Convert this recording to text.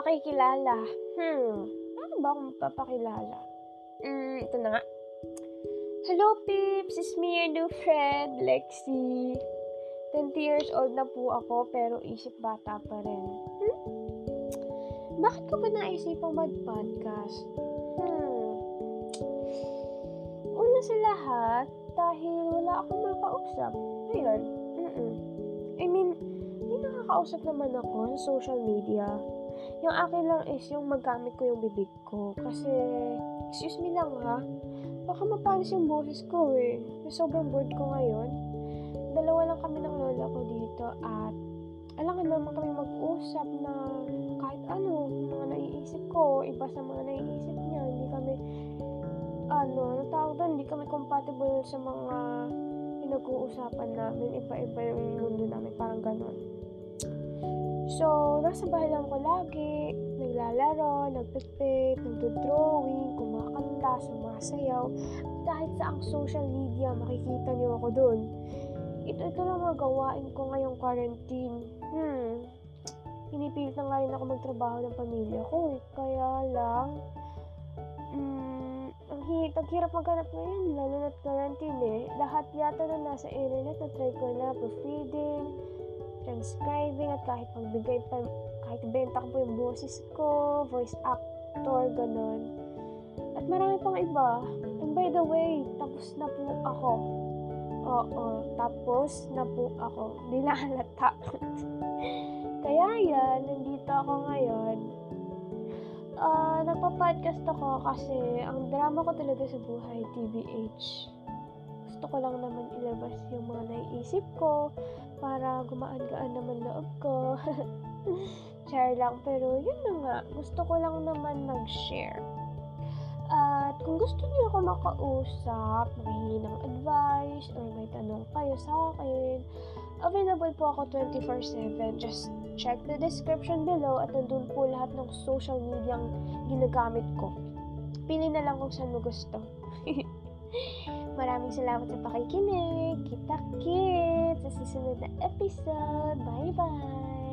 magpapakilala. Hmm, paano ba ako magpapakilala? Hmm, ito na nga. Hello, peeps! It's me, your new friend, Lexi. 20 years old na po ako, pero isip bata pa rin. Hmm? Bakit ko ba naisipang mag-podcast? Hmm. Una sa lahat, dahil wala akong makausap. Ayun. Mm-mm. I mean, nakakausap naman ako sa social media. Yung akin lang is yung magamit ko yung bibig ko. Kasi, excuse me lang ha, baka mapanis yung boses ko eh. Sobrang bored ko ngayon. Dalawa lang kami ng lola ko dito at alam naman kami mag-usap na kahit ano, mga naiisip ko, iba sa mga naiisip niya, hindi kami, ano, natawag doon, hindi kami compatible sa mga pinag-uusapan namin, iba-iba yung mundo namin, parang ganon. So, nasa bahay lang ko lagi, naglalaro, nagpipit, nagdo-drawing, kumakanta, sumasayaw. Kahit sa ang social media, makikita niyo ako doon. Ito, ito lang mga gawain ko ngayong quarantine. Hmm, pinipilit na nga rin ako magtrabaho ng pamilya ko eh. Kaya lang, hmm, ang ang hirap maghanap ngayon, lalo na't quarantine eh. Lahat yata na nasa internet, na-try ko na, proofreading, transcribing, at kahit pagbigay pa, kahit benta ko po yung boses ko, voice actor, ganon. At marami pang iba. And by the way, tapos na po ako. Oo, tapos na po ako. Hindi na halata. Kaya yan, nandito ako ngayon. Uh, nagpa-podcast ako kasi ang drama ko talaga sa buhay, TBH. Gusto ko lang naman ilabas yung mga naiisip ko para gumaan-gaan naman loob ko. Share lang, pero yun na nga. Gusto ko lang naman mag-share. At kung gusto niyo ako makausap, makihingi ng advice, or may tanong kayo sa akin, available po ako 24-7. Just check the description below at nandun po lahat ng social media ang ginagamit ko. Pili na lang kung saan mo gusto. Maraming salamat sa pakikinig. Kita kits sa susunod na episode. Bye-bye!